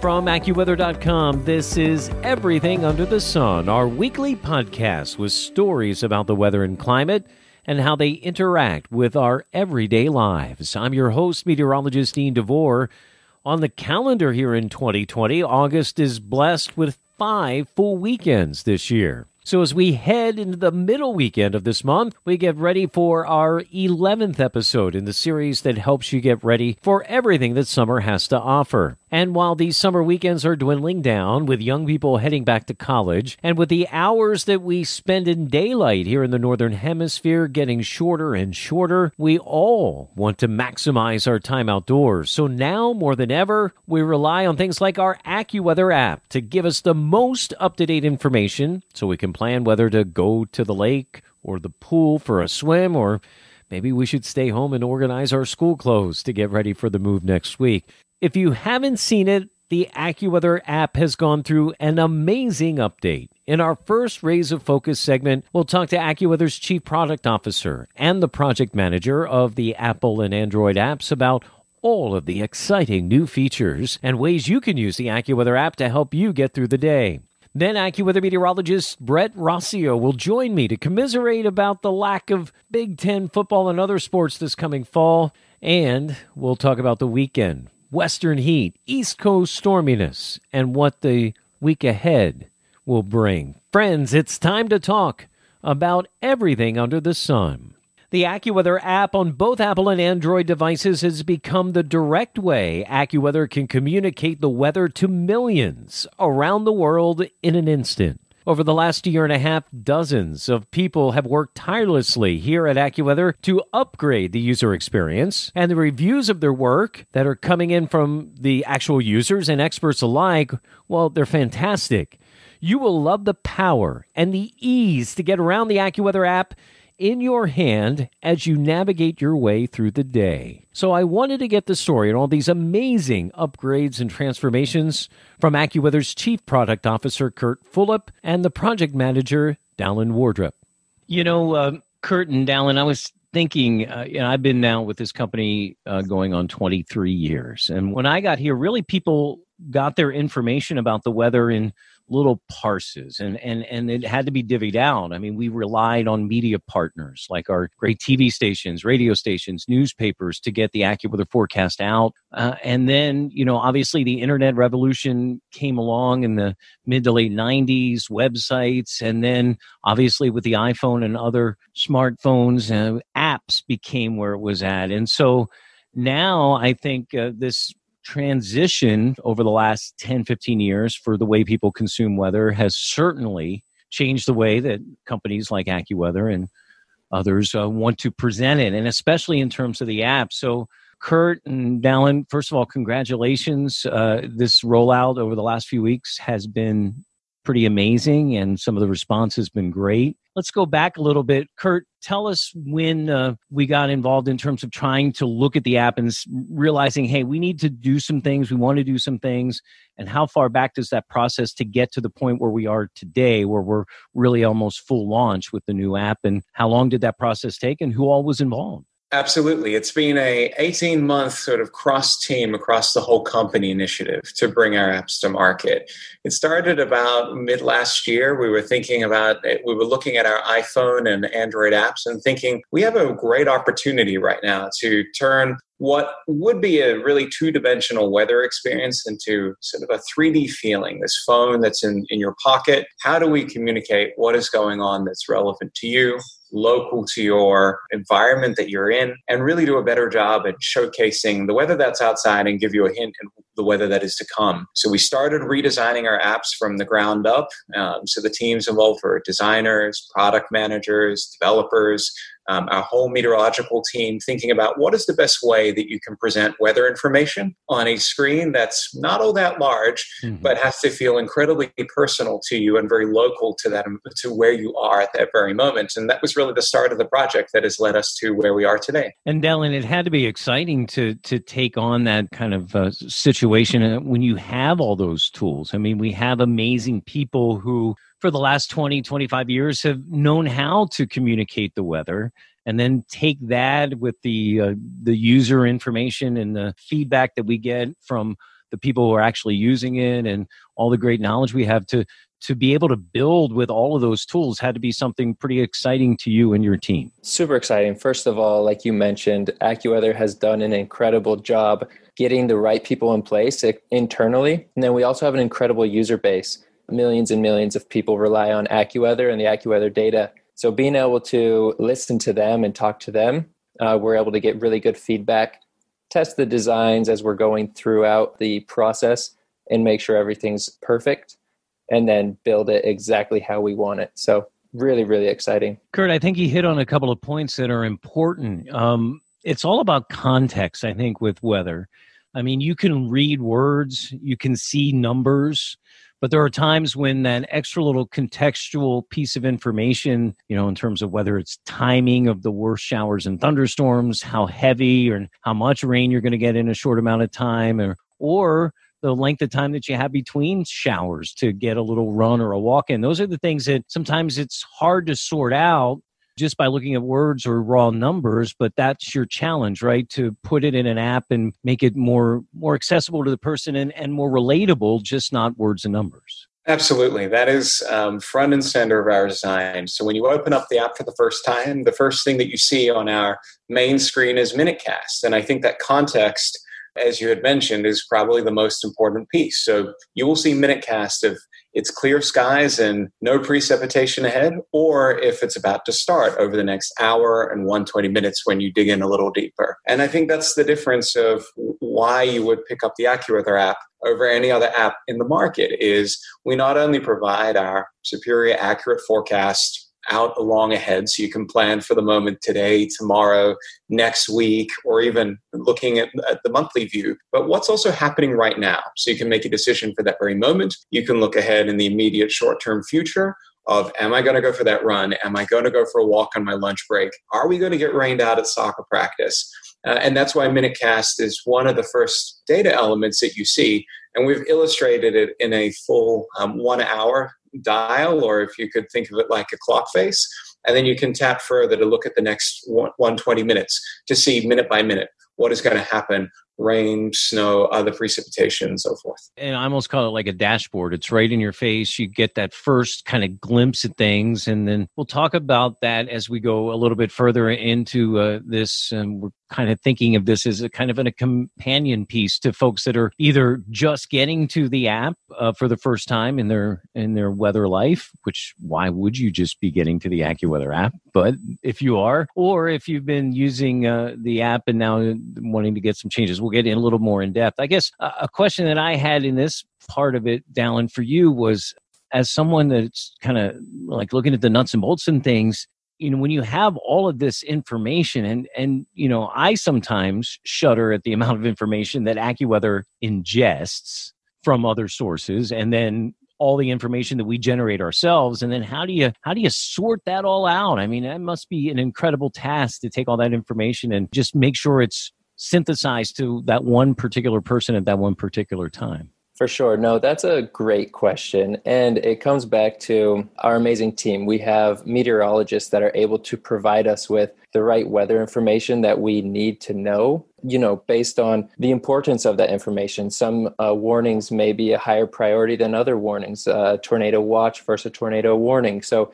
From AccuWeather.com, this is Everything Under the Sun, our weekly podcast with stories about the weather and climate and how they interact with our everyday lives. I'm your host, meteorologist Dean DeVore. On the calendar here in 2020, August is blessed with five full weekends this year. So, as we head into the middle weekend of this month, we get ready for our 11th episode in the series that helps you get ready for everything that summer has to offer. And while these summer weekends are dwindling down, with young people heading back to college, and with the hours that we spend in daylight here in the Northern Hemisphere getting shorter and shorter, we all want to maximize our time outdoors. So now more than ever, we rely on things like our AccuWeather app to give us the most up to date information so we can plan whether to go to the lake or the pool for a swim or Maybe we should stay home and organize our school clothes to get ready for the move next week. If you haven't seen it, the AccuWeather app has gone through an amazing update. In our first Rays of Focus segment, we'll talk to AccuWeather's Chief Product Officer and the project manager of the Apple and Android apps about all of the exciting new features and ways you can use the AccuWeather app to help you get through the day. Then AccuWeather meteorologist Brett Rossio will join me to commiserate about the lack of Big Ten football and other sports this coming fall. And we'll talk about the weekend western heat, east coast storminess, and what the week ahead will bring. Friends, it's time to talk about everything under the sun. The AccuWeather app on both Apple and Android devices has become the direct way AccuWeather can communicate the weather to millions around the world in an instant. Over the last year and a half, dozens of people have worked tirelessly here at AccuWeather to upgrade the user experience, and the reviews of their work that are coming in from the actual users and experts alike, well, they're fantastic. You will love the power and the ease to get around the AccuWeather app in your hand as you navigate your way through the day. So I wanted to get the story on all these amazing upgrades and transformations from AccuWeather's Chief Product Officer, Kurt Fulop, and the project manager, Dallin Wardrop. You know, uh, Kurt and Dallin, I was thinking, uh, you know, I've been now with this company uh, going on 23 years. And when I got here, really people got their information about the weather in little parses and and and it had to be divvied out. I mean we relied on media partners like our great tv stations radio stations newspapers to get the accuweather forecast out uh, and then you know obviously the internet revolution came along in the mid to late 90s websites and then obviously with the iphone and other smartphones uh, apps became where it was at and so now i think uh, this transition over the last 10, 15 years for the way people consume weather has certainly changed the way that companies like AccuWeather and others uh, want to present it, and especially in terms of the app. So, Kurt and Dallin, first of all, congratulations. Uh, this rollout over the last few weeks has been pretty amazing, and some of the response has been great. Let's go back a little bit. Kurt, tell us when uh, we got involved in terms of trying to look at the app and realizing, hey, we need to do some things, we want to do some things, and how far back does that process to get to the point where we are today, where we're really almost full launch with the new app, and how long did that process take, and who all was involved? Absolutely. It's been a 18 month sort of cross team across the whole company initiative to bring our apps to market. It started about mid last year. We were thinking about it. We were looking at our iPhone and Android apps and thinking we have a great opportunity right now to turn what would be a really two dimensional weather experience into sort of a 3D feeling, this phone that's in, in your pocket. How do we communicate what is going on that's relevant to you? Local to your environment that you're in and really do a better job at showcasing the weather that's outside and give you a hint of the weather that is to come. So we started redesigning our apps from the ground up. Um, so the teams involved were designers, product managers, developers, um, our whole meteorological team thinking about what is the best way that you can present weather information on a screen that's not all that large, mm-hmm. but has to feel incredibly personal to you and very local to that to where you are at that very moment. And that was really the start of the project that has led us to where we are today. And Dallin, it had to be exciting to to take on that kind of uh, situation uh, when you have all those tools. I mean, we have amazing people who for the last 20, 25 years have known how to communicate the weather and then take that with the uh, the user information and the feedback that we get from the people who are actually using it and all the great knowledge we have to to be able to build with all of those tools had to be something pretty exciting to you and your team. Super exciting. First of all, like you mentioned, AccuWeather has done an incredible job getting the right people in place internally. And then we also have an incredible user base millions and millions of people rely on AccuWeather and the AccuWeather data. So being able to listen to them and talk to them, uh, we're able to get really good feedback, test the designs as we're going throughout the process, and make sure everything's perfect, and then build it exactly how we want it. So really, really exciting. Kurt, I think he hit on a couple of points that are important. Um, it's all about context, I think, with weather. I mean, you can read words, you can see numbers, but there are times when that extra little contextual piece of information, you know, in terms of whether it's timing of the worst showers and thunderstorms, how heavy or how much rain you're going to get in a short amount of time, or, or the length of time that you have between showers to get a little run or a walk in. Those are the things that sometimes it's hard to sort out just by looking at words or raw numbers but that's your challenge right to put it in an app and make it more more accessible to the person and, and more relatable just not words and numbers Absolutely. That is um, front and center of our design. So when you open up the app for the first time, the first thing that you see on our main screen is Minutecast. And I think that context, as you had mentioned, is probably the most important piece. So you will see Minutecast of it's clear skies and no precipitation ahead, or if it's about to start over the next hour and 120 minutes when you dig in a little deeper. And I think that's the difference of why you would pick up the AccuWeather app over any other app in the market is we not only provide our superior accurate forecast out along ahead so you can plan for the moment today, tomorrow, next week, or even looking at, at, the monthly view. But what's also happening right now? So you can make a decision for that very moment. You can look ahead in the immediate short term future of am I going to go for that run? Am I going to go for a walk on my lunch break? Are we going to get rained out at soccer practice? Uh, and that's why Minutecast is one of the first data elements that you see. And we've illustrated it in a full um, one hour dial, or if you could think of it like a clock face. And then you can tap further to look at the next 120 minutes to see minute by minute what is going to happen rain, snow, other precipitation, and so forth. And I almost call it like a dashboard. It's right in your face. You get that first kind of glimpse at things. And then we'll talk about that as we go a little bit further into uh, this. And we're kind of thinking of this as a kind of a companion piece to folks that are either just getting to the app uh, for the first time in their in their weather life which why would you just be getting to the accuweather app? But if you are or if you've been using uh, the app and now wanting to get some changes we'll get in a little more in depth. I guess a question that i had in this part of it dallin for you was as someone that's kind of like looking at the nuts and bolts and things you know when you have all of this information and and you know i sometimes shudder at the amount of information that accuweather ingests from other sources and then all the information that we generate ourselves. And then how do you how do you sort that all out? I mean that must be an incredible task to take all that information and just make sure it's synthesized to that one particular person at that one particular time for sure. No, that's a great question. And it comes back to our amazing team. We have meteorologists that are able to provide us with the right weather information that we need to know, you know, based on the importance of that information. Some uh, warnings may be a higher priority than other warnings, uh, tornado watch versus a tornado warning. So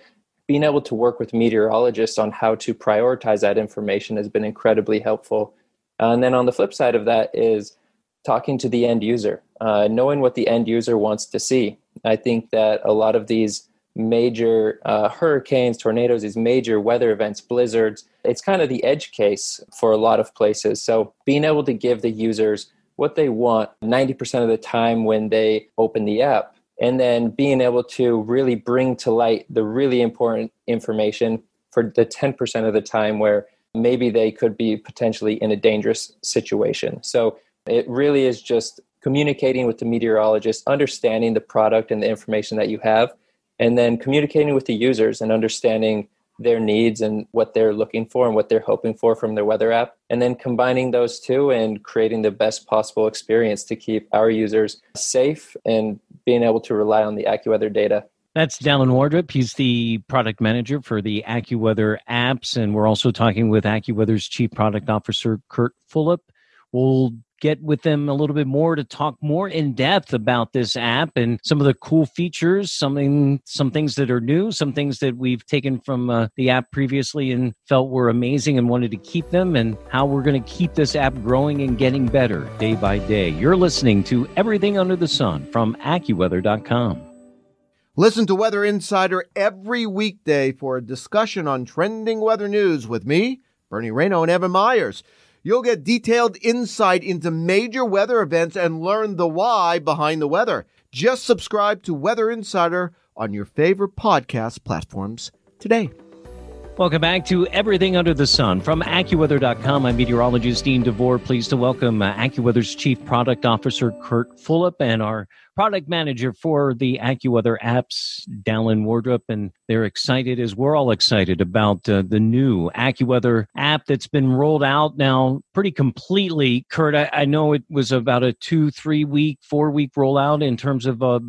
being able to work with meteorologists on how to prioritize that information has been incredibly helpful. And then on the flip side of that is talking to the end user, uh, knowing what the end user wants to see. I think that a lot of these major uh, hurricanes, tornadoes, these major weather events, blizzards, it's kind of the edge case for a lot of places. So being able to give the users what they want 90% of the time when they open the app and then being able to really bring to light the really important information for the 10% of the time where maybe they could be potentially in a dangerous situation. So it really is just communicating with the meteorologist, understanding the product and the information that you have, and then communicating with the users and understanding their needs and what they're looking for and what they're hoping for from their weather app and then combining those two and creating the best possible experience to keep our users safe and being able to rely on the AccuWeather data. That's Dallin Wardrop. He's the product manager for the AccuWeather apps. And we're also talking with AccuWeather's chief product officer, Kurt Fulop. We'll get with them a little bit more to talk more in depth about this app and some of the cool features, something, some things that are new, some things that we've taken from uh, the app previously and felt were amazing and wanted to keep them, and how we're going to keep this app growing and getting better day by day. You're listening to Everything Under the Sun from AccuWeather.com. Listen to Weather Insider every weekday for a discussion on trending weather news with me, Bernie Rayno, and Evan Myers. You'll get detailed insight into major weather events and learn the why behind the weather. Just subscribe to Weather Insider on your favorite podcast platforms today. Welcome back to Everything Under the Sun from AccuWeather.com. I'm meteorologist Dean DeVore. Pleased to welcome uh, AccuWeather's Chief Product Officer Kurt Fulop and our product manager for the AccuWeather apps, Dallin Wardrop. And they're excited as we're all excited about uh, the new AccuWeather app that's been rolled out now pretty completely. Kurt, I, I know it was about a two, three week, four week rollout in terms of uh,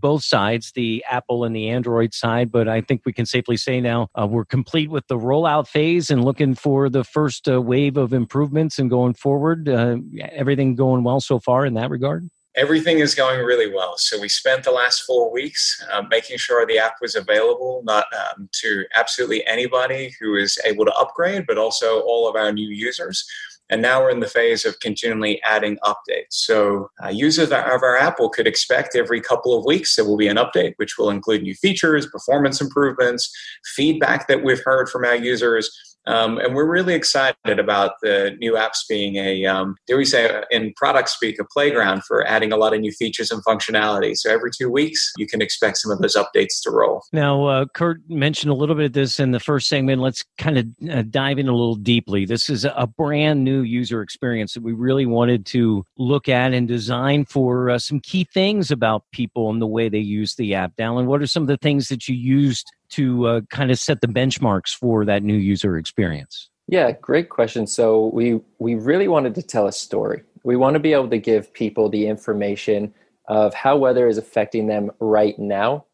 both sides, the Apple and the Android side, but I think we can safely say now uh, we're complete with the rollout phase and looking for the first uh, wave of improvements and going forward. Uh, everything going well so far in that regard? Everything is going really well. So we spent the last four weeks uh, making sure the app was available not um, to absolutely anybody who is able to upgrade, but also all of our new users. And now we're in the phase of continually adding updates. So uh, users of our Apple could expect every couple of weeks there will be an update, which will include new features, performance improvements, feedback that we've heard from our users, um, and we're really excited about the new apps being a, um, dare we say, in product speak, a playground for adding a lot of new features and functionality. So every two weeks, you can expect some of those updates to roll. Now, uh, Kurt mentioned a little bit of this in the first segment. Let's kind of uh, dive in a little deeply. This is a brand new user experience that we really wanted to look at and design for uh, some key things about people and the way they use the app. Dallin, what are some of the things that you used to uh, kind of set the benchmarks for that new user experience? Yeah, great question. So we we really wanted to tell a story. We want to be able to give people the information of how weather is affecting them right now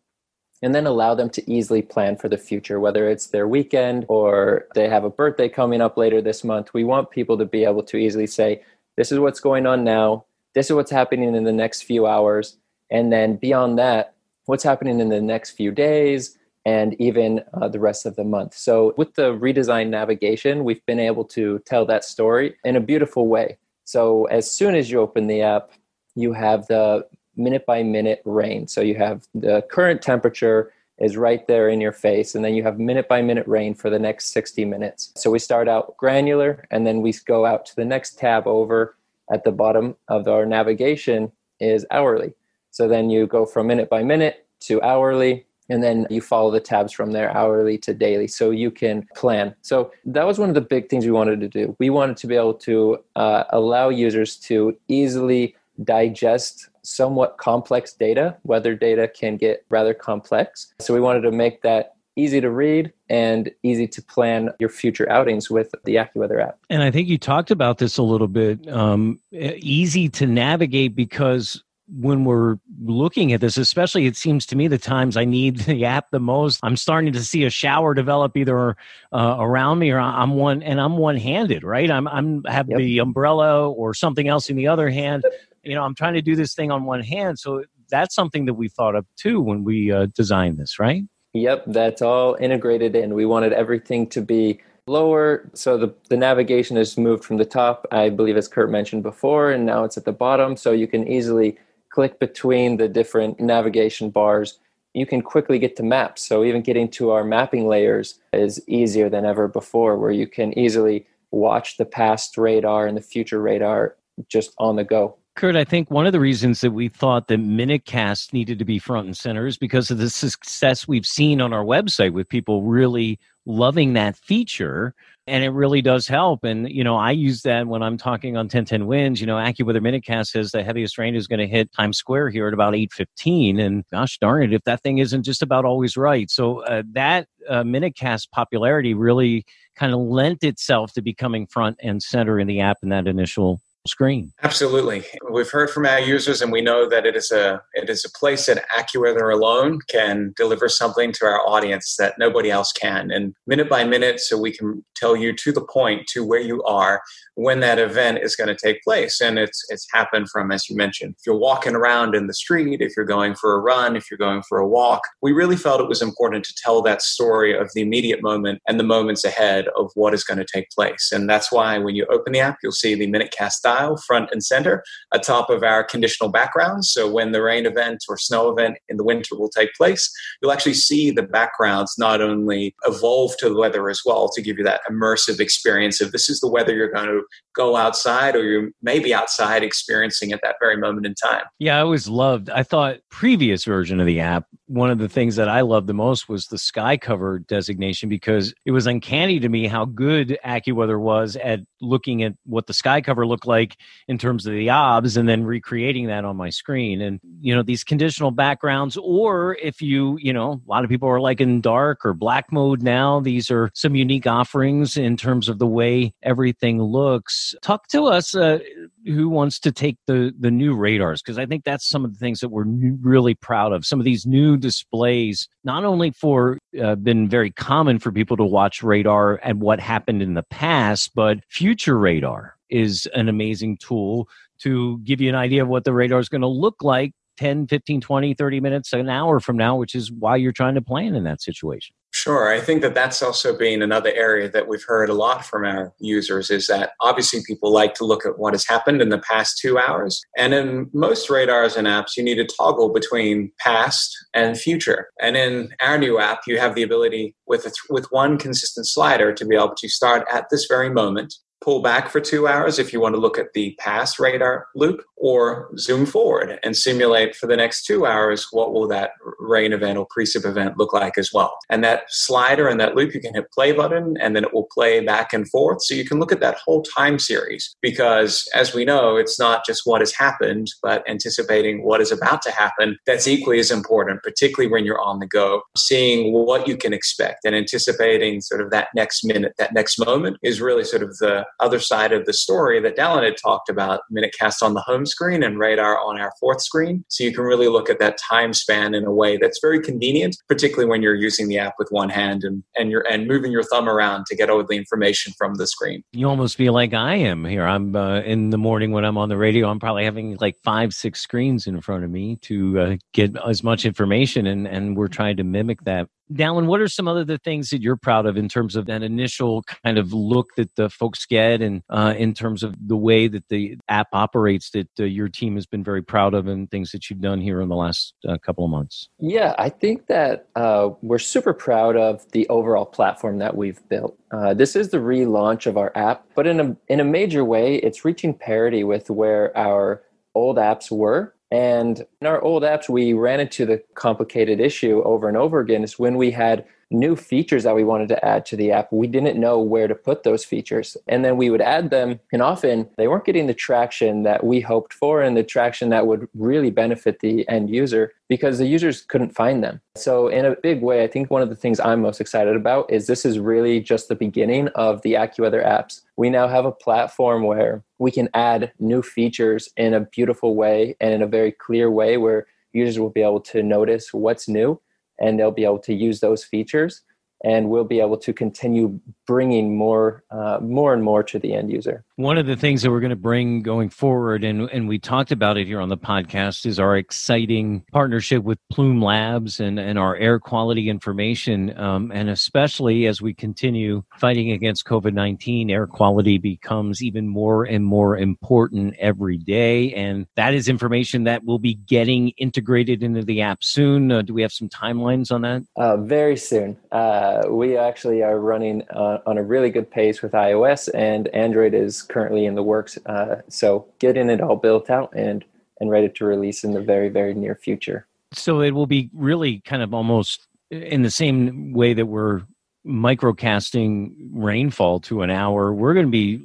and then allow them to easily plan for the future whether it's their weekend or they have a birthday coming up later this month. We want people to be able to easily say this is what's going on now, this is what's happening in the next few hours and then beyond that what's happening in the next few days and even uh, the rest of the month. So, with the redesigned navigation, we've been able to tell that story in a beautiful way. So, as soon as you open the app, you have the minute by minute rain. So, you have the current temperature is right there in your face, and then you have minute by minute rain for the next 60 minutes. So, we start out granular, and then we go out to the next tab over at the bottom of our navigation is hourly. So, then you go from minute by minute to hourly and then you follow the tabs from there hourly to daily so you can plan so that was one of the big things we wanted to do we wanted to be able to uh, allow users to easily digest somewhat complex data weather data can get rather complex so we wanted to make that easy to read and easy to plan your future outings with the AccuWeather app. And I think you talked about this a little bit. Um, easy to navigate because when we're looking at this, especially it seems to me the times I need the app the most, I'm starting to see a shower develop either uh, around me or I'm one and I'm one handed, right? I'm I'm have yep. the umbrella or something else in the other hand. You know, I'm trying to do this thing on one hand, so that's something that we thought of too when we uh, designed this, right? Yep, that's all integrated in. We wanted everything to be lower. So the, the navigation is moved from the top, I believe, as Kurt mentioned before, and now it's at the bottom. So you can easily click between the different navigation bars, you can quickly get to maps. So even getting to our mapping layers is easier than ever before, where you can easily watch the past radar and the future radar just on the go. Kurt, I think one of the reasons that we thought that Minutecast needed to be front and center is because of the success we've seen on our website with people really loving that feature. And it really does help. And, you know, I use that when I'm talking on 1010 WINS. You know, AccuWeather Minutecast says the heaviest rain is going to hit Times Square here at about 8.15. And gosh darn it, if that thing isn't just about always right. So uh, that uh, Minutecast popularity really kind of lent itself to becoming front and center in the app in that initial screen. Absolutely. We've heard from our users and we know that it is a it is a place that AccuWeather alone can deliver something to our audience that nobody else can. And minute by minute so we can tell you to the point to where you are when that event is going to take place. And it's it's happened from as you mentioned. If you're walking around in the street, if you're going for a run, if you're going for a walk, we really felt it was important to tell that story of the immediate moment and the moments ahead of what is going to take place. And that's why when you open the app, you'll see the Minutecast style front and center atop of our conditional backgrounds. So when the rain event or snow event in the winter will take place, you'll actually see the backgrounds not only evolve to the weather as well to give you that immersive experience of this is the weather you're going to go outside or you may be outside experiencing at that very moment in time. Yeah, I always loved. I thought previous version of the app, one of the things that I loved the most was the sky cover designation because it was uncanny to me how good AccuWeather was at looking at what the sky cover looked like in terms of the obs and then recreating that on my screen. And you know, these conditional backgrounds or if you, you know, a lot of people are like in dark or black mode now, these are some unique offerings in terms of the way everything looks. Talk to us uh, who wants to take the the new radars because I think that's some of the things that we're really proud of. Some of these new displays, not only for uh, been very common for people to watch radar and what happened in the past, but future radar is an amazing tool to give you an idea of what the radar is going to look like 10, 15, 20, 30 minutes, an hour from now, which is why you're trying to plan in that situation. Sure. I think that that's also been another area that we've heard a lot from our users is that obviously people like to look at what has happened in the past two hours. And in most radars and apps, you need to toggle between past and future. And in our new app, you have the ability with, a, with one consistent slider to be able to start at this very moment pull back for two hours if you want to look at the past radar loop or zoom forward and simulate for the next two hours what will that rain event or precip event look like as well. And that slider and that loop you can hit play button and then it will play back and forth. So you can look at that whole time series because as we know it's not just what has happened but anticipating what is about to happen that's equally as important particularly when you're on the go seeing what you can expect and anticipating sort of that next minute that next moment is really sort of the other side of the story that Dallin had talked about, Minutecast on the home screen and radar on our fourth screen. So you can really look at that time span in a way that's very convenient, particularly when you're using the app with one hand and, and you're and moving your thumb around to get all the information from the screen. You almost feel like I am here. I'm uh, in the morning when I'm on the radio. I'm probably having like five, six screens in front of me to uh, get as much information, and and we're trying to mimic that Dallin, what are some other things that you're proud of in terms of that initial kind of look that the folks get and uh, in terms of the way that the app operates that uh, your team has been very proud of and things that you've done here in the last uh, couple of months? Yeah, I think that uh, we're super proud of the overall platform that we've built. Uh, this is the relaunch of our app, but in a, in a major way, it's reaching parity with where our old apps were and in our old apps, we ran into the complicated issue over and over again is when we had new features that we wanted to add to the app, we didn't know where to put those features. And then we would add them, and often they weren't getting the traction that we hoped for and the traction that would really benefit the end user because the users couldn't find them. So, in a big way, I think one of the things I'm most excited about is this is really just the beginning of the AccuWeather apps. We now have a platform where we can add new features in a beautiful way and in a very clear way where users will be able to notice what's new and they'll be able to use those features and we'll be able to continue bringing more uh, more and more to the end user one of the things that we're going to bring going forward, and, and we talked about it here on the podcast, is our exciting partnership with Plume Labs and, and our air quality information. Um, and especially as we continue fighting against COVID 19, air quality becomes even more and more important every day. And that is information that will be getting integrated into the app soon. Uh, do we have some timelines on that? Uh, very soon. Uh, we actually are running on on, a really good pace with iOS, and Android is currently in the works. Uh, so getting it all built out and and ready to release in the very very near future. So it will be really kind of almost in the same way that we're microcasting rainfall to an hour. We're going to be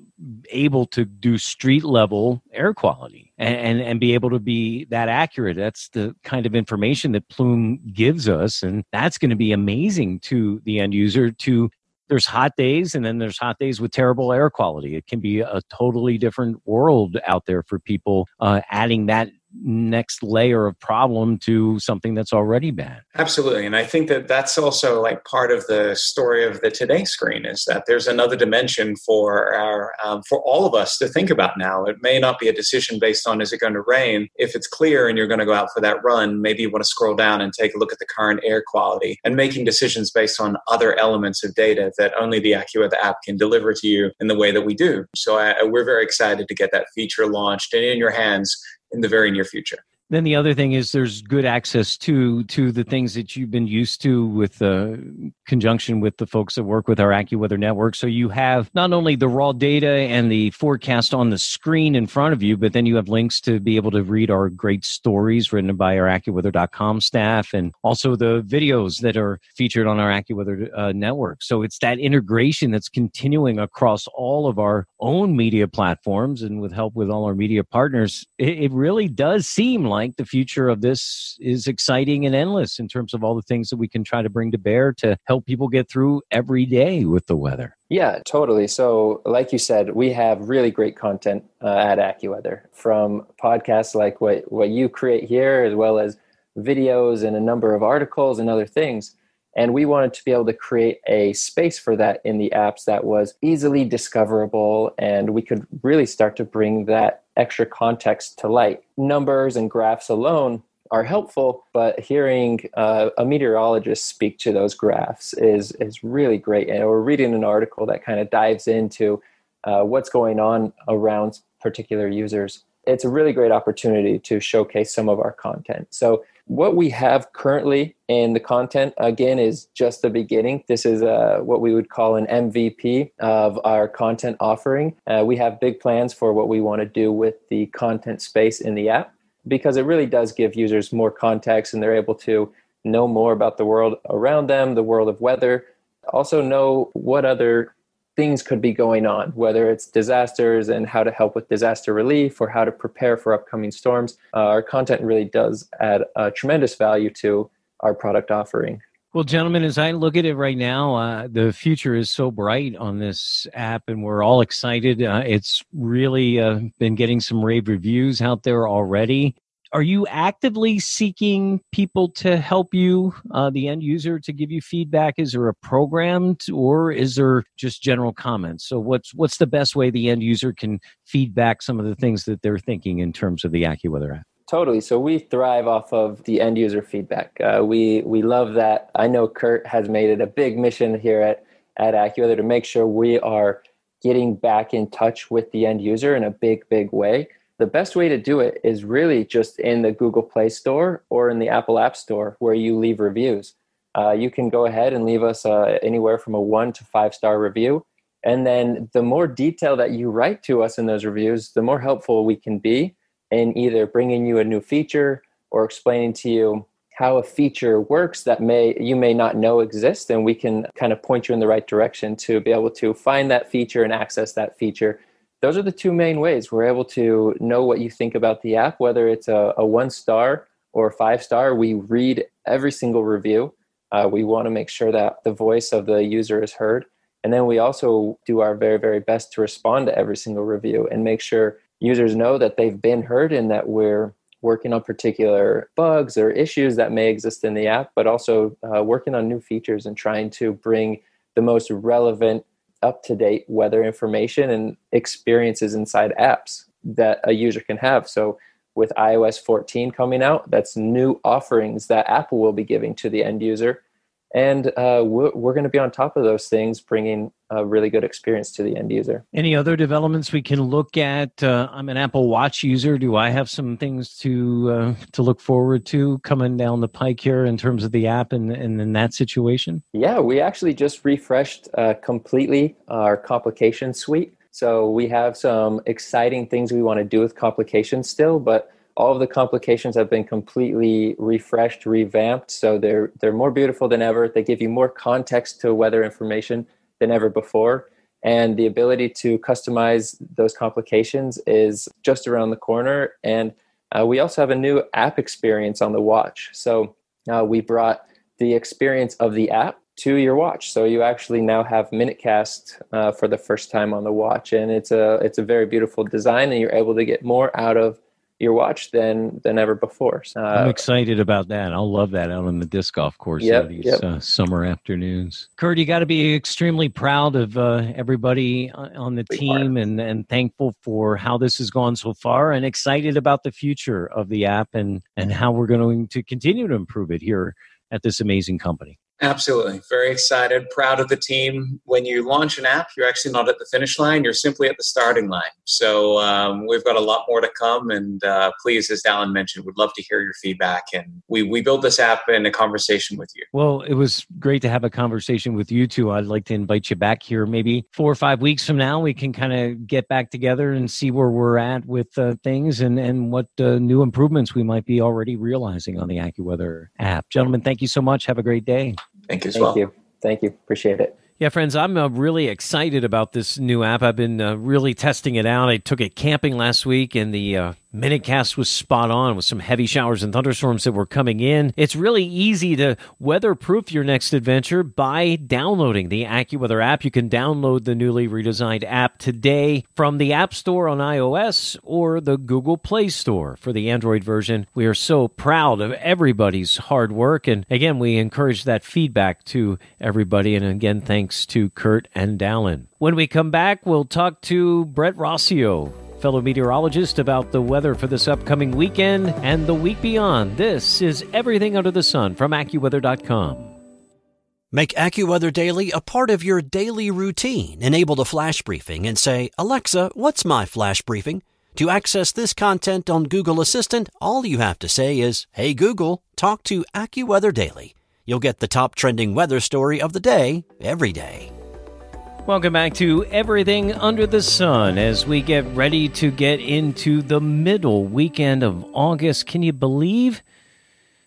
able to do street level air quality and, and, and be able to be that accurate. That's the kind of information that Plume gives us. And that's going to be amazing to the end user to there's hot days and then there's hot days with terrible air quality. It can be a totally different world out there for people. Uh, adding that next layer of problem to something that's already bad. Absolutely. And I think that that's also like part of the story of the today screen is that there's another dimension for our um, for all of us to think about now. It may not be a decision based on is it going to rain. If it's clear and you're going to go out for that run, maybe you want to scroll down and take a look at the current air quality and making decisions based on other elements of data that only the AccuWeather app can deliver to you in the way that we do. So I, we're very excited to get that feature launched and in your hands in the very near future. Then the other thing is there's good access to to the things that you've been used to with uh, conjunction with the folks that work with our AccuWeather network. So you have not only the raw data and the forecast on the screen in front of you, but then you have links to be able to read our great stories written by our AccuWeather.com staff and also the videos that are featured on our AccuWeather uh, network. So it's that integration that's continuing across all of our own media platforms and with help with all our media partners. It, it really does seem like like the future of this is exciting and endless in terms of all the things that we can try to bring to bear to help people get through every day with the weather. Yeah, totally. So, like you said, we have really great content uh, at AccuWeather from podcasts like what, what you create here, as well as videos and a number of articles and other things. And we wanted to be able to create a space for that in the apps that was easily discoverable, and we could really start to bring that extra context to light. Numbers and graphs alone are helpful, but hearing uh, a meteorologist speak to those graphs is is really great. And we're reading an article that kind of dives into uh, what's going on around particular users. It's a really great opportunity to showcase some of our content. So what we have currently in the content again is just the beginning. This is uh, what we would call an mvp of our content offering. Uh, we have big plans for what we want to do with the content space in the app because it really does give users more context and they're able to know more about the world around them the world of weather. Also know what other things could be going on, whether it's disasters and how to help with disaster relief or how to prepare for upcoming storms. Uh, our content really does add a tremendous value to our product offering. Well, gentlemen, as I look at it right now, uh, the future is so bright on this app, and we're all excited. Uh, it's really uh, been getting some rave reviews out there already are you actively seeking people to help you uh, the end user to give you feedback? Is there a program to, or is there just general comments? So what's what's the best way the end user can feedback some of the things that they're thinking in terms of the accuweather app? Totally. So we thrive off of the end user feedback. Uh, we we love that. I know kurt has made it a big mission here at at accuweather to make sure we are getting back in touch with the end user in a big big way the best way to do it is really just in the Google Play Store or in the Apple App Store where you leave reviews. Uh, you can go ahead and leave us uh, anywhere from a one to five star review. And then the more detail that you write to us in those reviews, the more helpful we can be in either bringing you a new feature or explaining to you how a feature works that may you may not know exists and we can kind of point you in the right direction to be able to find that feature and access that feature those are the two main ways. We're able to know what you think about the app whether it's a, a one star or five star. We read every single review. Uh, we want to make sure that the voice of the user is heard. And then we also do our very very best to respond to every single review and make sure users know that they've been heard and that we're working on particular bugs or issues that may exist in the app but also uh, working on new features and trying to bring the most relevant up to date weather information and experiences inside apps that a user can have. So, with iOS 14 coming out, that's new offerings that Apple will be giving to the end user. And uh, we're, we're going to be on top of those things, bringing a really good experience to the end user. Any other developments we can look at? Uh, I'm an Apple Watch user. Do I have some things to uh, to look forward to coming down the pike here in terms of the app and, and in that situation? Yeah, we actually just refreshed uh, completely our complication suite. So we have some exciting things we want to do with complications still, but all of the complications have been completely refreshed, revamped. So they're they're more beautiful than ever. They give you more context to weather information than ever before. And the ability to customize those complications is just around the corner. And uh, we also have a new app experience on the watch. So uh, we brought the experience of the app to your watch. So you actually now have MinuteCast uh, for the first time on the watch, and it's a it's a very beautiful design, and you're able to get more out of your watch than than ever before. Uh, I'm excited about that. I'll love that out on the disc golf course yep, these yep. uh, summer afternoons. Kurt, you got to be extremely proud of uh, everybody on the team and and thankful for how this has gone so far, and excited about the future of the app and and how we're going to continue to improve it here at this amazing company. Absolutely. Very excited, proud of the team. When you launch an app, you're actually not at the finish line, you're simply at the starting line. So um, we've got a lot more to come. And uh, please, as Dallin mentioned, we'd love to hear your feedback. And we, we built this app in a conversation with you. Well, it was great to have a conversation with you too. I'd like to invite you back here maybe four or five weeks from now. We can kind of get back together and see where we're at with uh, things and, and what uh, new improvements we might be already realizing on the AccuWeather app. Gentlemen, thank you so much. Have a great day. Thank you as Thank well. you. Thank you. Appreciate it. Yeah, friends, I'm uh, really excited about this new app. I've been uh, really testing it out. I took it camping last week, and the uh, Minutecast was spot on with some heavy showers and thunderstorms that were coming in. It's really easy to weatherproof your next adventure by downloading the AccuWeather app. You can download the newly redesigned app today from the App Store on iOS or the Google Play Store for the Android version. We are so proud of everybody's hard work. And again, we encourage that feedback to everybody. And again, thanks to Kurt and Dallin. When we come back, we'll talk to Brett Rossio fellow meteorologist, about the weather for this upcoming weekend and the week beyond. This is Everything Under the Sun from AccuWeather.com. Make AccuWeather Daily a part of your daily routine. Enable the flash briefing and say, Alexa, what's my flash briefing? To access this content on Google Assistant, all you have to say is, Hey Google, talk to AccuWeather Daily. You'll get the top trending weather story of the day every day. Welcome back to Everything Under the Sun as we get ready to get into the middle weekend of August. Can you believe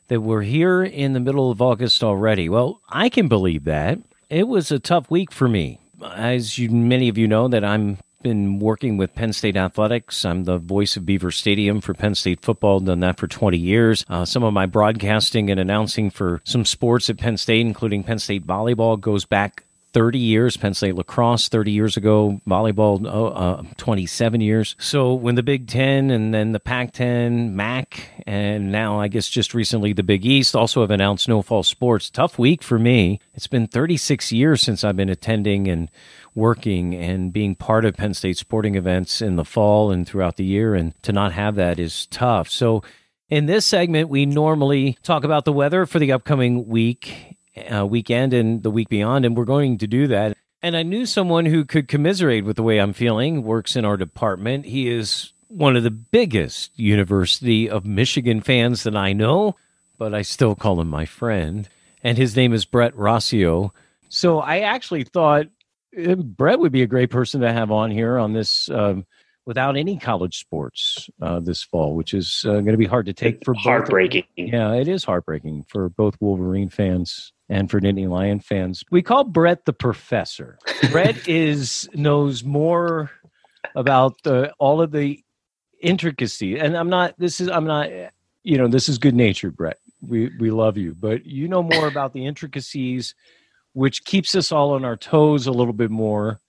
that we're here in the middle of August already? Well, I can believe that. It was a tough week for me. As you, many of you know, that I'm been working with Penn State athletics. I'm the voice of Beaver Stadium for Penn State football. Done that for 20 years. Uh, some of my broadcasting and announcing for some sports at Penn State, including Penn State volleyball, goes back 30 years. Penn State lacrosse 30 years ago. Volleyball oh, uh, 27 years. So when the Big Ten and then the Pac 10, MAC, and now I guess just recently the Big East also have announced no fall sports. Tough week for me. It's been 36 years since I've been attending and working and being part of Penn State sporting events in the fall and throughout the year. And to not have that is tough. So in this segment, we normally talk about the weather for the upcoming week uh, weekend and the week beyond, and we're going to do that. And I knew someone who could commiserate with the way I'm feeling, works in our department. He is one of the biggest University of Michigan fans that I know, but I still call him my friend. And his name is Brett Rossio. So I actually thought uh, Brett would be a great person to have on here on this um, without any college sports uh, this fall, which is uh, going to be hard to take for heartbreaking. Both. Yeah, it is heartbreaking for both Wolverine fans and for Nittany Lion fans. We call Brett the professor. Brett is knows more about the, all of the intricacy. And I'm not. This is. I'm not. You know. This is good natured, Brett. We we love you, but you know more about the intricacies, which keeps us all on our toes a little bit more.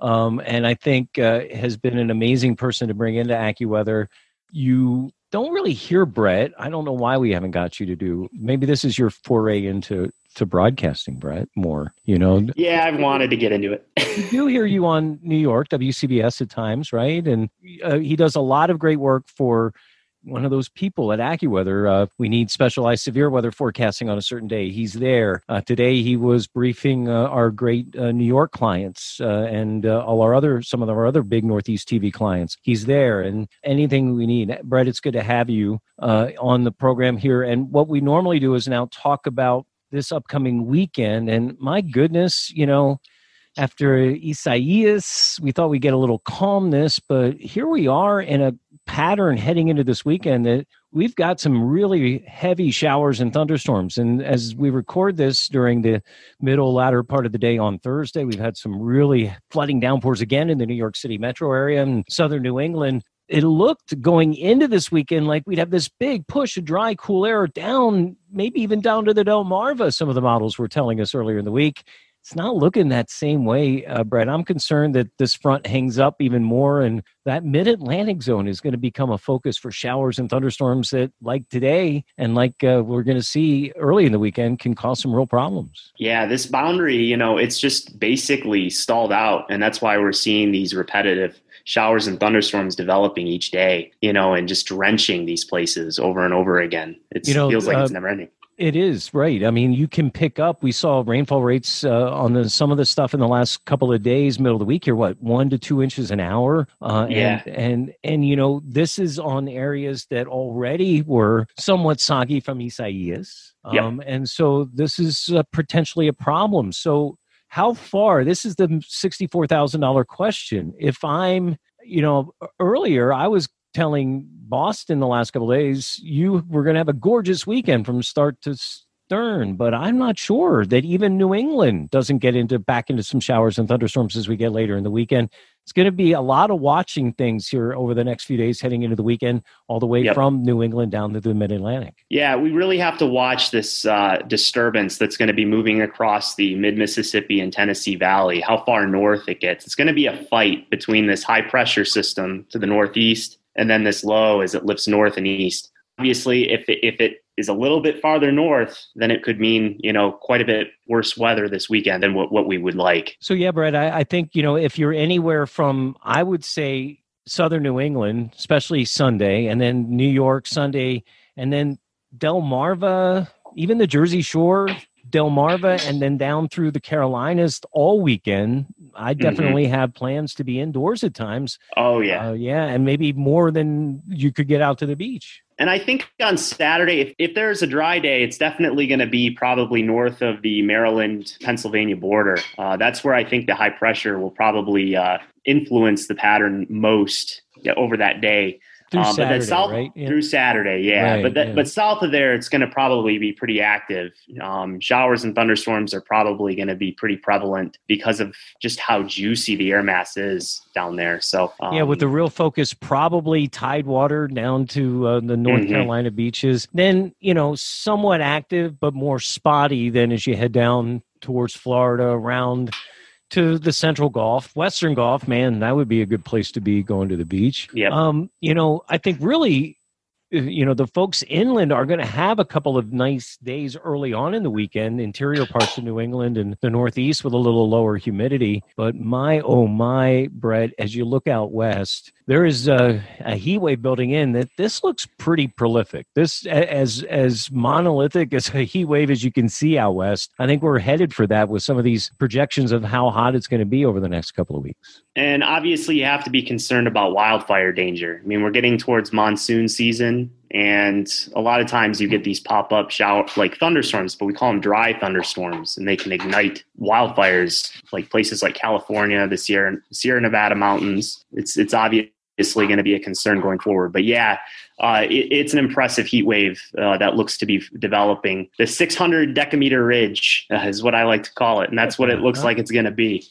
Um, and I think uh, has been an amazing person to bring into AccuWeather. You don't really hear Brett. I don't know why we haven't got you to do. Maybe this is your foray into to broadcasting, Brett, more, you know? Yeah, I've wanted to get into it. we do hear you on New York, WCBS at times, right? And uh, he does a lot of great work for one of those people at AccuWeather. Uh, we need specialized severe weather forecasting on a certain day. He's there. Uh, today he was briefing uh, our great uh, New York clients uh, and uh, all our other, some of our other big Northeast TV clients. He's there and anything we need. Brett, it's good to have you on the program here. And what we normally do is now talk about this upcoming weekend. And my goodness, you know, after Isaias, we thought we'd get a little calmness, but here we are in a pattern heading into this weekend that we've got some really heavy showers and thunderstorms. And as we record this during the middle latter part of the day on Thursday, we've had some really flooding downpours again in the New York City metro area and southern New England. It looked going into this weekend like we'd have this big push of dry, cool air down, maybe even down to the Delmarva, some of the models were telling us earlier in the week it's not looking that same way, uh, Brett. I'm concerned that this front hangs up even more, and that mid Atlantic zone is going to become a focus for showers and thunderstorms that, like today, and like uh, we're going to see early in the weekend, can cause some real problems. Yeah, this boundary, you know, it's just basically stalled out, and that's why we're seeing these repetitive showers and thunderstorms developing each day, you know, and just drenching these places over and over again. It you know, feels like uh, it's never ending. It is right. I mean, you can pick up. We saw rainfall rates uh, on the, some of the stuff in the last couple of days, middle of the week here. What one to two inches an hour? Uh, yeah. And, and and you know this is on areas that already were somewhat soggy from Isaias. Um, yep. And so this is uh, potentially a problem. So how far? This is the sixty-four thousand dollar question. If I'm, you know, earlier I was telling Boston the last couple days you were going to have a gorgeous weekend from start to stern, but I'm not sure that even New England doesn't get into back into some showers and thunderstorms as we get later in the weekend. It's going to be a lot of watching things here over the next few days heading into the weekend, all the way yep. from New England down to the Mid Atlantic. Yeah, we really have to watch this uh, disturbance that's going to be moving across the Mid Mississippi and Tennessee Valley. How far north it gets. It's going to be a fight between this high pressure system to the northeast and then this low as it lifts north and east. Obviously, if it, if it is a little bit farther north, then it could mean you know quite a bit worse weather this weekend than what, what we would like. So yeah, Brett, I, I think you know if you're anywhere from I would say southern New England, especially Sunday, and then New York Sunday, and then Delmarva, even the Jersey Shore, Delmarva, and then down through the Carolinas all weekend. I mm-hmm. definitely mm-hmm. have plans to be indoors at times. Oh yeah, uh, yeah, and maybe more than you could get out to the beach. And I think on Saturday, if, if there's a dry day, it's definitely going to be probably north of the Maryland Pennsylvania border. Uh, that's where I think the high pressure will probably uh, influence the pattern most over that day. Through um, Saturday, south right? yeah. through Saturday, yeah. Right, but that, yeah. but south of there, it's going to probably be pretty active. Um, showers and thunderstorms are probably going to be pretty prevalent because of just how juicy the air mass is down there. So um, yeah, with the real focus, probably tidewater down to uh, the North mm-hmm. Carolina beaches. Then you know, somewhat active, but more spotty than as you head down towards Florida around to the Central Gulf, Western Gulf, man, that would be a good place to be going to the beach. Yeah. Um, you know, I think really you know the folks inland are going to have a couple of nice days early on in the weekend interior parts of new england and the northeast with a little lower humidity. But my oh my brett as you look out west there is a, a heat wave building in that this looks pretty prolific. This as as monolithic as a heat wave as you can see out west i think we're headed for that with some of these projections of how hot it's going to be over the next couple of weeks. And obviously, you have to be concerned about wildfire danger. I mean, we're getting towards monsoon season, and a lot of times you get these pop up shower like thunderstorms, but we call them dry thunderstorms, and they can ignite wildfires like places like California, the Sierra, Sierra Nevada mountains. It's it's obviously going to be a concern going forward. But yeah, uh, it, it's an impressive heat wave uh, that looks to be developing. The 600 decameter ridge uh, is what I like to call it, and that's what it looks like it's going to be.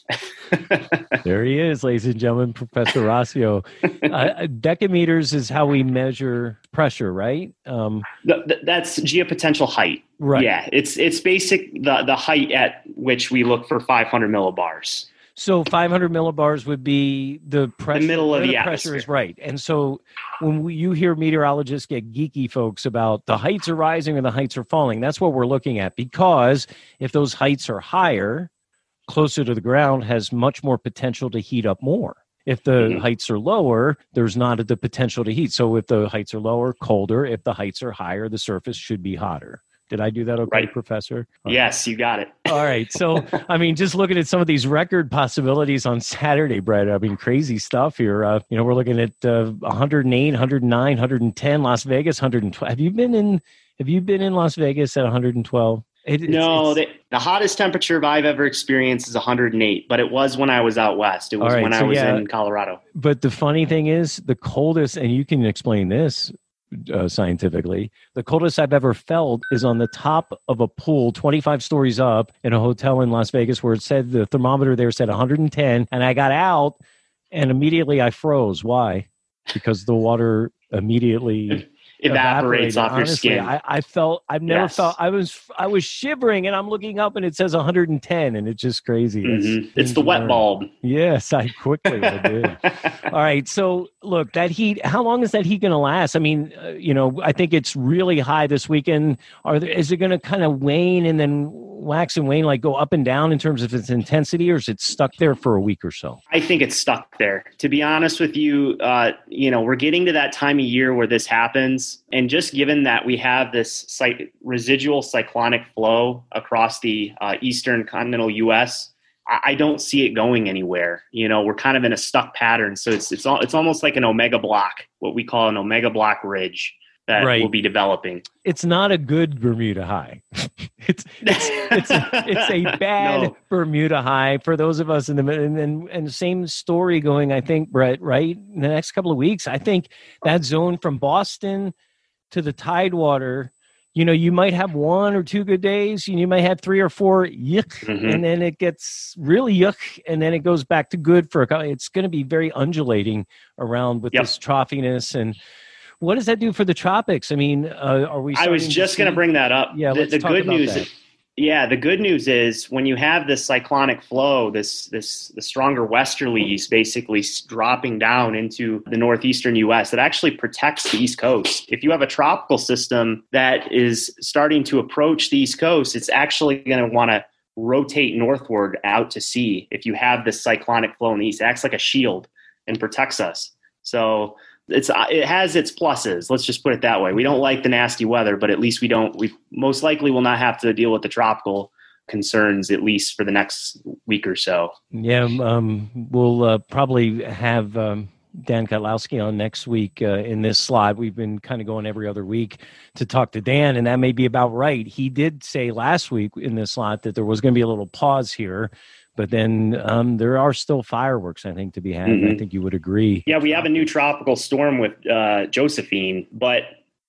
there he is, ladies and gentlemen, Professor Rossio. Uh, decameters is how we measure pressure, right? Um, the, the, that's geopotential height. Right. Yeah, it's it's basic the the height at which we look for 500 millibars. So 500 millibars would be the pressure. The middle of the, the pressure is right. And so when we, you hear meteorologists get geeky folks about the heights are rising or the heights are falling, that's what we're looking at. Because if those heights are higher, closer to the ground has much more potential to heat up more. If the Mhm. heights are lower, there's not the potential to heat. So if the heights are lower, colder. If the heights are higher, the surface should be hotter. Did I do that okay, Right. Professor? All right. Yes, you got it. All right. So, I mean, just looking at some of these record possibilities on Saturday, Brett, I mean, crazy stuff here. Uh, you know, we're looking at uh, 108, 109, 110, Las Vegas, 112. Have you been in, have you been in Las Vegas at 112? It, it's- no, it's- the, the hottest temperature I've ever experienced is 108, but it was when I was out west. It was right, when I was yeah. in Colorado. but the funny thing is the coldest, and you can explain this uh, scientifically, the coldest I've ever felt is on the top of a pool 25 stories up in a hotel in Las Vegas where it said the thermometer there said 110. And I got out and immediately I froze. Why? Because the water immediately Evaporates off your Honestly, skin. I, I felt I've never Yes. felt I was I was shivering and I'm looking up and it says 110 and it's just crazy. Mhm. It's the wet learn. bulb. Yes, I quickly did. All right. So, look, that heat, how long is that heat going to last? I mean, uh, you know, I think it's really high this weekend. Are there, is it going to kind of wane and then wax and wane, like go up and down in terms of its intensity, or is it stuck there for a week or so? I think it's stuck there. To be honest with you, uh, you know, we're getting to that time of year where this happens, and just given that we have this cy- residual cyclonic flow across the uh, eastern continental U.S., I-, I don't see it going anywhere. You know, we're kind of in a stuck pattern, so it's it's all, it's almost like an omega block, what we call an omega block ridge that Right. will be developing. It's not a good Bermuda high. it's it's it's a, it's a bad No. Bermuda high for those of us in the and and, and same story going. I think Brett, right? In the next couple of weeks, I think that zone from Boston to the Tidewater. You know, you might have one or two good days, and you might have three or four yuck, Mhm. and then it gets really yuck, and then it goes back to good for a couple. It's going to be very undulating around with Yep. this troughiness and. What does that do for the tropics? I mean, uh, are we? I was just going to bring that up. Yeah, the, the good news. that. Yeah, the good news is when you have this cyclonic flow, this this the stronger westerlies basically dropping down into the northeastern U.S. That actually protects the East Coast. If you have a tropical system that is starting to approach the East Coast, it's actually going to want to rotate northward out to sea. If you have this cyclonic flow in the east, it acts like a shield and protects us. So it's uh, it has its pluses. Let's just put it that way. We don't like the nasty weather, but at least we don't. We most likely will not have to deal with the tropical concerns at least for the next week or so. Yeah, um, we'll uh, probably have um, Dan Kottlowski on next week uh, in this slot. We've been kind of going every other week to talk to Dan, and that may be about right. He did say last week in this slot that there was going to be a little pause here, but then um, there are still fireworks, I think, to be had. and I think you would agree. Yeah, we have a new tropical storm with uh, Josephine, but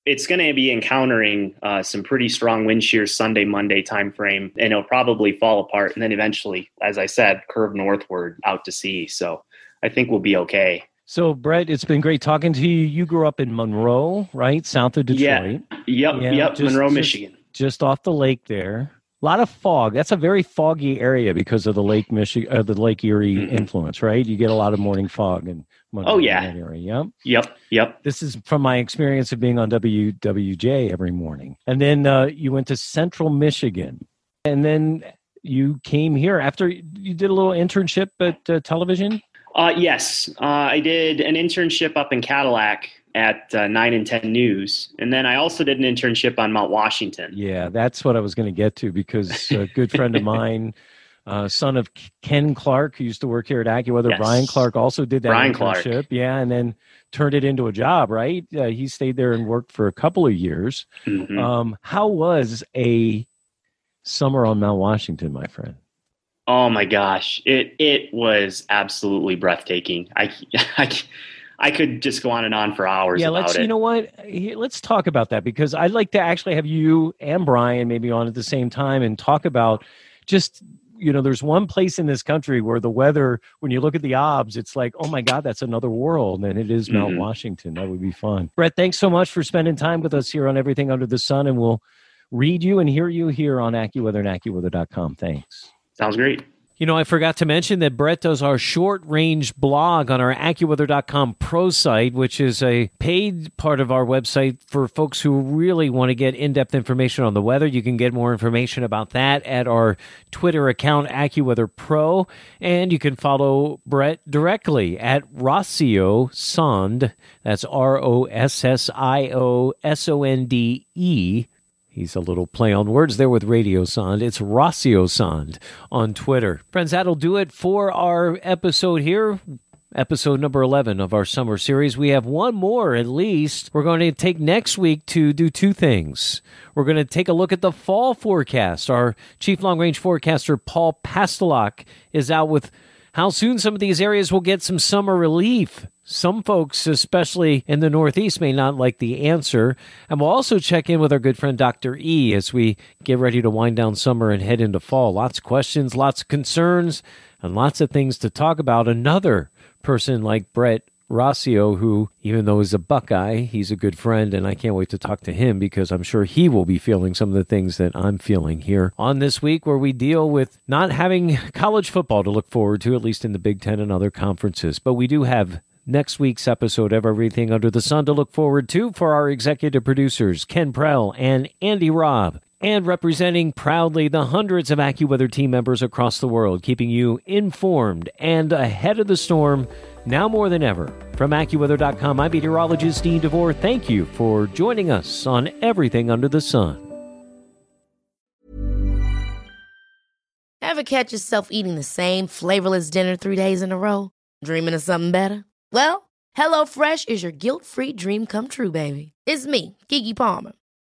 it's going to be encountering uh, some pretty strong wind shears Sunday, Monday timeframe, and it'll probably fall apart, and then eventually, as I said, curve northward out to sea. So I think we'll be okay. So, Brett, it's been great talking to you. You grew up in Monroe, right, south of Detroit. Yeah. Yep, Yeah, yep, just- Monroe, just- Michigan. just off the lake there. A lot of fog. That's a very foggy area because of the Lake Michigan, uh, the Lake Erie Mhm. influence, right? You get a lot of morning fog and Oh, yeah. area. Yep. Yep, yep. This is from my experience of being on WWJ every morning. And then uh, you went to Central Michigan, and then you came here after you did a little internship at uh, television. Uh, yes, uh, I did an internship up in Cadillac at uh, 9 and 10 News. And then I also did an internship on Mount Washington. Yeah, that's what I was going to get to because a good friend of mine, uh, son of Ken Clark, who used to work here at AccuWeather, Yes. Clark Clark, also did that Brian Clark. internship. Yeah, and then turned it into a job. Right? Uh, he stayed there and worked for a couple of years. Mhm. Um, how was a summer on Mount Washington, my friend? Oh my gosh, it it was absolutely breathtaking. I I, I could just go on and on for hours yeah, let's. it. You know what? Let's talk about that because I'd like to actually have you and Brian maybe on at the same time and talk about just. You know, there's one place in this country where the weather, when you look at the obs, it's like, oh my God, that's another world. And it is Mount Mhm. Washington. That would be fun. Brett, thanks so much for spending time with us here on Everything Under the Sun. And we'll read you and hear you here on AccuWeather and AccuWeather.com. Thanks. Sounds great. You know, I forgot to mention that Brett does our short range blog on our AccuWeather.com pro site, which is a paid part of our website for folks who really want to get in depth information on the weather. You can get more information about that at our Twitter account, AccuWeather Pro, and you can follow Brett directly at Rossio Sonde. That's R O S S I O S O N D E He's a little play on words there with Radiosonde. It's Rossio Sonde on Twitter. Friends, that'll do it for our episode here. Episode number 11 of our summer series. We have one more at least. We're going to take next week to do two things. We're going to take a look at the fall forecast. Our chief long range forecaster, Paul Pastelok, is out with how soon some of these areas will get some summer relief. Some folks, especially in the Northeast, may not like the answer. And we'll also check in with our good friend Dr. E as we get ready to wind down summer and head into fall. Lots of questions, lots of concerns, and lots of things to talk about. Another person like Brett Rossio, who, even though he's a Buckeye, he's a good friend, and I can't wait to talk to him because I'm sure he will be feeling some of the things that I'm feeling here on this week, where we deal with not having college football to look forward to, at least in the Big Ten and other conferences. But we do have next week's episode of Everything Under the Sun to look forward to for our executive producers, Ken Prell and Andy Robb. And representing proudly the hundreds of AccuWeather team members across the world, keeping you informed and ahead of the storm now more than ever. From AccuWeather.com, I'm meteorologist Dean DeVore. Thank you for joining us on Everything Under the Sun. Ever catch yourself eating the same flavorless dinner three days in a row? Dreaming of something better? Well, HelloFresh is your guilt free dream come true, baby. It's me, Keke Palmer.